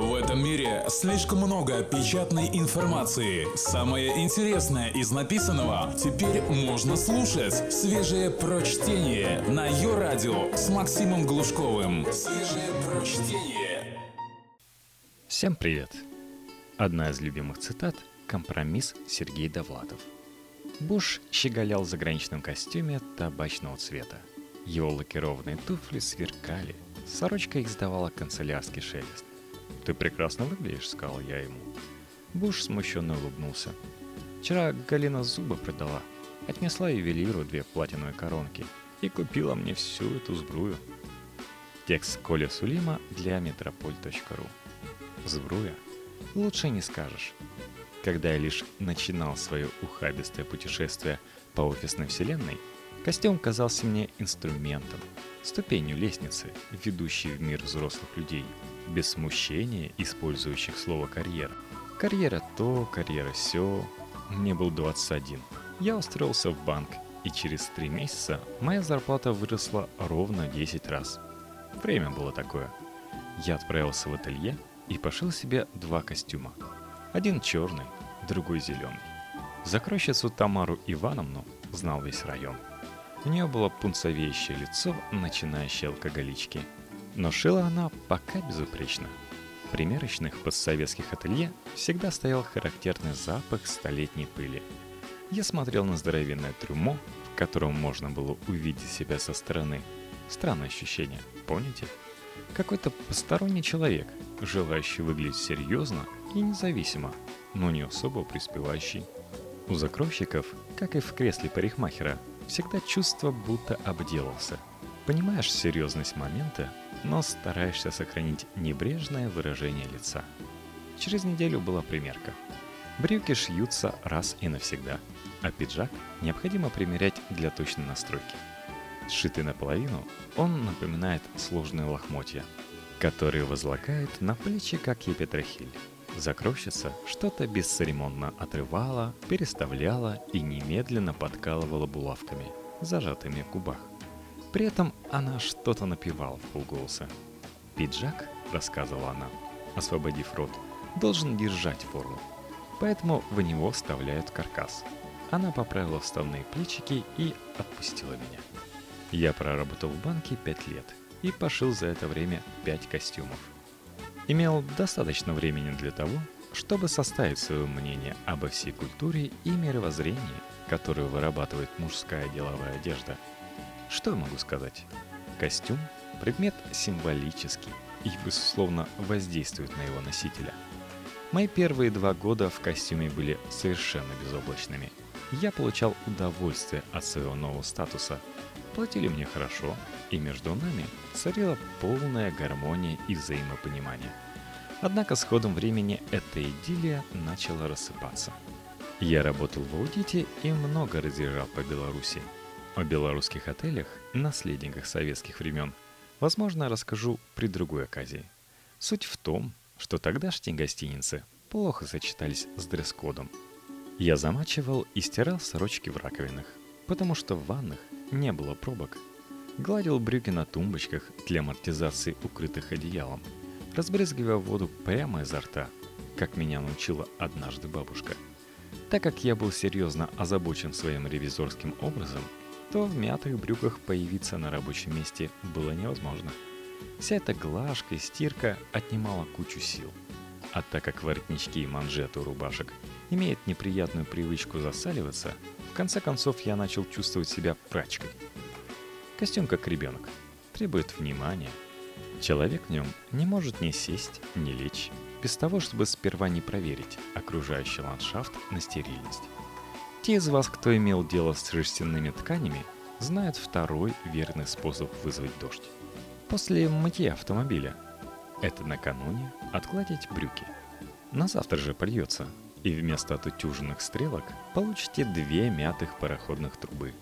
В этом мире слишком много печатной информации. Самое интересное из написанного теперь можно слушать. Свежее прочтение на ее радио с Максимом Глушковым. Свежее прочтение. Всем привет! Одна из любимых цитат – компромисс Сергей Довлатов. Буш щеголял в заграничном костюме табачного цвета. Его лакированные туфли сверкали, сорочка их издавала канцелярский шелест. «Ты прекрасно выглядишь», — сказал я ему. Буш смущенно улыбнулся. «Вчера Галина зубы продала. Отнесла ювелиру две платиновые коронки и купила мне всю эту сбрую». Текст Коля Сулима для метрополь.ру Сбруя? Лучше не скажешь. Когда я лишь начинал свое ухабистое путешествие по офисной вселенной, костюм казался мне инструментом, ступенью лестницы, ведущей в мир взрослых людей – без смущения использующих слово «карьера». Карьера то, карьера сё. Мне был 21. Я устроился в банк, и через три месяца моя зарплата выросла ровно 10 раз. Время было такое. Я отправился в ателье и пошил себе два костюма. Один черный, другой зеленый. Закройщицу Тамару Ивановну знал весь район. У нее было пунцовеющее лицо начинающей алкоголички – но шила она пока безупречно. В примерочных постсоветских ателье всегда стоял характерный запах столетней пыли. Я смотрел на здоровенное трюмо, в котором можно было увидеть себя со стороны. Странное ощущение, помните? Какой-то посторонний человек, желающий выглядеть серьезно и независимо, но не особо преуспевающий. У закройщиков, как и в кресле парикмахера, всегда чувство, будто обделался. Понимаешь серьезность момента но стараешься сохранить небрежное выражение лица. Через неделю была примерка. Брюки шьются раз и навсегда, а пиджак необходимо примерять для точной настройки. Сшитый наполовину, он напоминает сложные лохмотья, которые возлагают на плечи, как епитрахиль. Закройщица что-то бесцеремонно отрывала, переставляла и немедленно подкалывала булавками, зажатыми в губах. При этом она что-то напевала в полголоса. «Пиджак», — рассказывала она, освободив рот, должен держать форму. Поэтому в него вставляют каркас. Она поправила вставные плечики и отпустила меня. Я проработал в банке пять лет и пошил за это время пять костюмов. Имел достаточно времени для того, чтобы составить свое мнение обо всей культуре и мировоззрении, которую вырабатывает мужская деловая одежда – что я могу сказать? Костюм – предмет символический и, безусловно, воздействует на его носителя. Мои первые два года в костюме были совершенно безоблачными. Я получал удовольствие от своего нового статуса. Платили мне хорошо, и между нами царила полная гармония и взаимопонимание. Однако с ходом времени эта идиллия начала рассыпаться. Я работал в аудите и много разъезжал по Беларуси – о белорусских отелях, наследниках советских времен, возможно, расскажу при другой оказии. Суть в том, что тогдашние гостиницы плохо сочетались с дресс-кодом. Я замачивал и стирал сорочки в раковинах, потому что в ваннах не было пробок. Гладил брюки на тумбочках для амортизации укрытых одеялом, разбрызгивая воду прямо изо рта, как меня научила однажды бабушка. Так как я был серьезно озабочен своим ревизорским образом – то в мятых брюках появиться на рабочем месте было невозможно. Вся эта глажка и стирка отнимала кучу сил. А так как воротнички и манжеты у рубашек имеют неприятную привычку засаливаться, в конце концов я начал чувствовать себя прачкой. Костюм как ребенок, требует внимания. Человек в нем не может ни сесть, ни лечь, без того, чтобы сперва не проверить окружающий ландшафт на стерильность. Те из вас, кто имел дело с шерстяными тканями, знают второй верный способ вызвать дождь. После мытья автомобиля. Это накануне отгладить брюки. На завтра же польется, и вместо отутюженных стрелок получите две мятых пароходных трубы.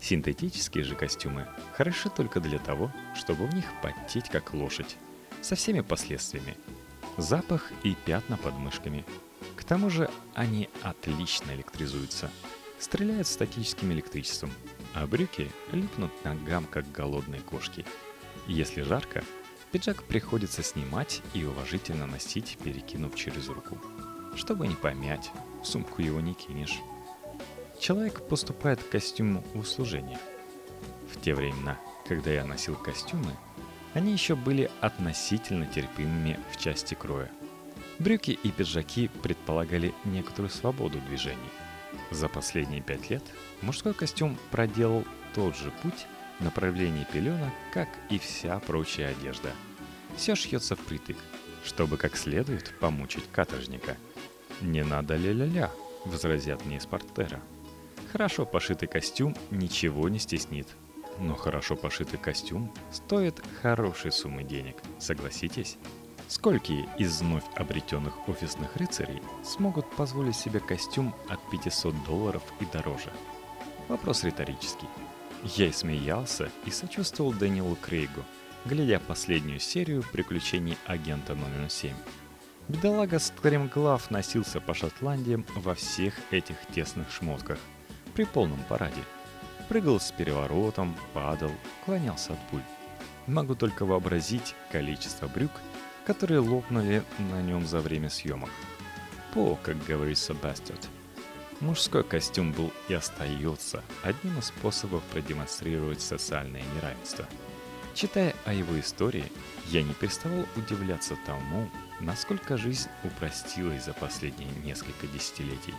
Синтетические же костюмы хороши только для того, чтобы в них потеть как лошадь, со всеми последствиями. Запах и пятна под мышками – к тому же они отлично электризуются. Стреляют статическим электричеством, а брюки липнут ногам, как голодные кошки. Если жарко, Пиджак приходится снимать и уважительно носить, перекинув через руку. Чтобы не помять, в сумку его не кинешь. Человек поступает к костюму в услужение. В те времена, когда я носил костюмы, они еще были относительно терпимыми в части кроя. Брюки и пиджаки предполагали некоторую свободу движений. За последние пять лет мужской костюм проделал тот же путь в направлении пеленок, как и вся прочая одежда. Все шьется впритык, чтобы как следует помучить каторжника. «Не надо ля-ля-ля», — возразят мне из портера. Хорошо пошитый костюм ничего не стеснит. Но хорошо пошитый костюм стоит хорошей суммы денег, согласитесь? Сколько из вновь обретенных офисных рыцарей смогут позволить себе костюм от 500 долларов и дороже? Вопрос риторический. Я и смеялся и сочувствовал Дэниелу Крейгу, глядя последнюю серию приключений агента номер 7. Бедолага стремглав носился по Шотландиям во всех этих тесных шмотках – при полном параде. Прыгал с переворотом, падал, клонялся от пуль. Могу только вообразить количество брюк, которые лопнули на нем за время съемок. По, как говорит Себастьот. Мужской костюм был и остается одним из способов продемонстрировать социальное неравенство. Читая о его истории, я не переставал удивляться тому, насколько жизнь упростилась за последние несколько десятилетий.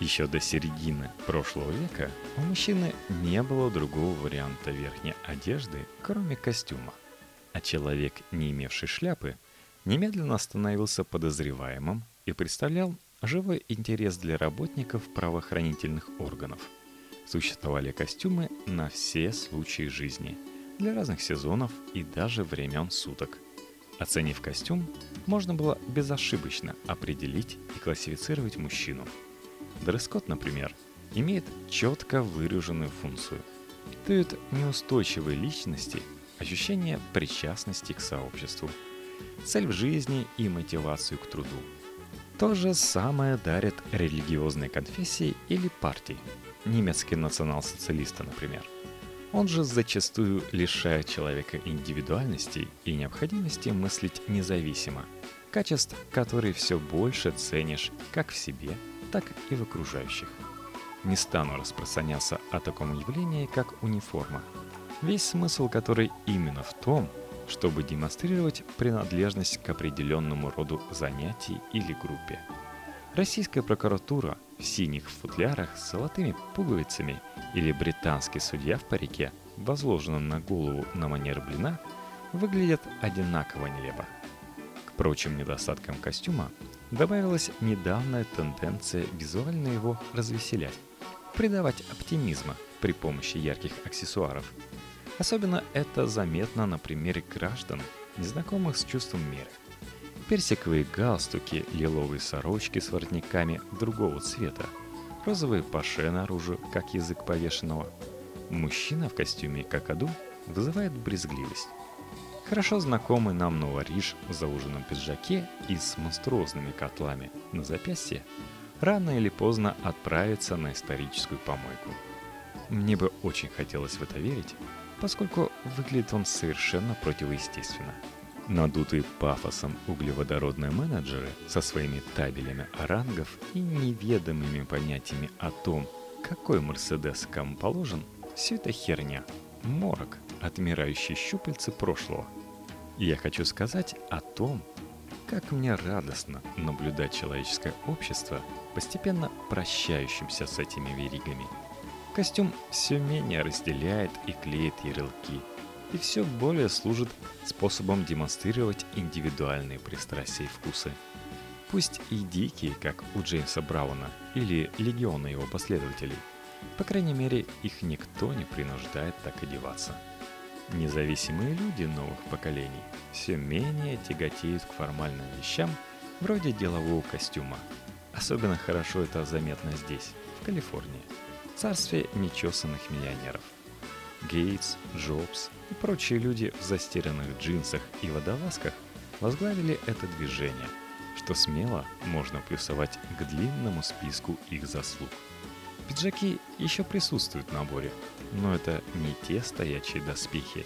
Еще до середины прошлого века у мужчины не было другого варианта верхней одежды, кроме костюма. А человек, не имевший шляпы, немедленно становился подозреваемым и представлял живой интерес для работников правоохранительных органов. Существовали костюмы на все случаи жизни, для разных сезонов и даже времен суток. Оценив костюм, можно было безошибочно определить и классифицировать мужчину – Дресс-код, например, имеет четко выраженную функцию. Дает неустойчивой личности ощущение причастности к сообществу, цель в жизни и мотивацию к труду. То же самое дарят религиозные конфессии или партии. Немецкие национал-социалисты, например. Он же зачастую лишает человека индивидуальности и необходимости мыслить независимо, качеств, которые все больше ценишь как в себе – так и в окружающих. Не стану распространяться о таком явлении, как униформа, весь смысл которой именно в том, чтобы демонстрировать принадлежность к определенному роду занятий или группе. Российская прокуратура в синих футлярах с золотыми пуговицами или британский судья в парике, возложенном на голову на манер блина, выглядят одинаково нелепо. К прочим недостаткам костюма добавилась недавняя тенденция визуально его развеселять, придавать оптимизма при помощи ярких аксессуаров. Особенно это заметно на примере граждан, незнакомых с чувством меры. Персиковые галстуки, лиловые сорочки с воротниками другого цвета, розовые паше наружу, как язык повешенного. Мужчина в костюме какаду вызывает брезгливость. Хорошо знакомый нам новориш в зауженном пиджаке и с монструозными котлами на запястье рано или поздно отправится на историческую помойку. Мне бы очень хотелось в это верить, поскольку выглядит он совершенно противоестественно. Надутые пафосом углеводородные менеджеры со своими табелями орангов и неведомыми понятиями о том, какой Мерседес кому положен, все это херня, морок, отмирающие щупальцы прошлого – и я хочу сказать о том, как мне радостно наблюдать человеческое общество, постепенно прощающимся с этими веригами. Костюм все менее разделяет и клеит ярлыки, и все более служит способом демонстрировать индивидуальные пристрастия и вкусы. Пусть и дикие, как у Джеймса Брауна или легиона его последователей, по крайней мере, их никто не принуждает так одеваться. Независимые люди новых поколений все менее тяготеют к формальным вещам вроде делового костюма. Особенно хорошо это заметно здесь, в Калифорнии, царстве нечесанных миллионеров. Гейтс, Джобс и прочие люди в застиранных джинсах и водолазках возглавили это движение, что смело можно плюсовать к длинному списку их заслуг. Пиджаки еще присутствуют в наборе, но это не те стоячие доспехи,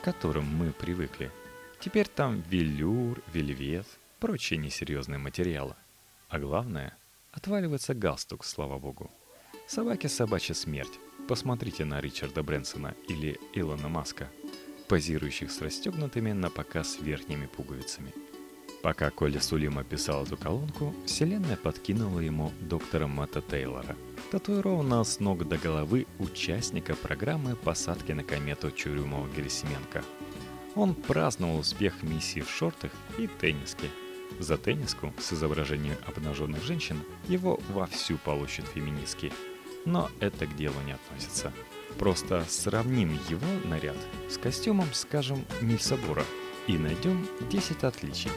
к которым мы привыкли. Теперь там велюр, вельвет, прочие несерьезные материалы. А главное, отваливается галстук, слава богу. Собаке собачья смерть. Посмотрите на Ричарда Брэнсона или Илона Маска, позирующих с расстегнутыми на показ верхними пуговицами. Пока Коля Сулима писал эту колонку, вселенная подкинула ему доктора Мэтта Тейлора, татуированного с ног до головы участника программы посадки на комету Чурюмова-Герасименко. Он праздновал успех миссии в шортах и тенниске. За тенниску с изображением обнаженных женщин его вовсю получат феминистки – но это к делу не относится. Просто сравним его наряд с костюмом, скажем, Нильса Бура и найдем 10 отличий.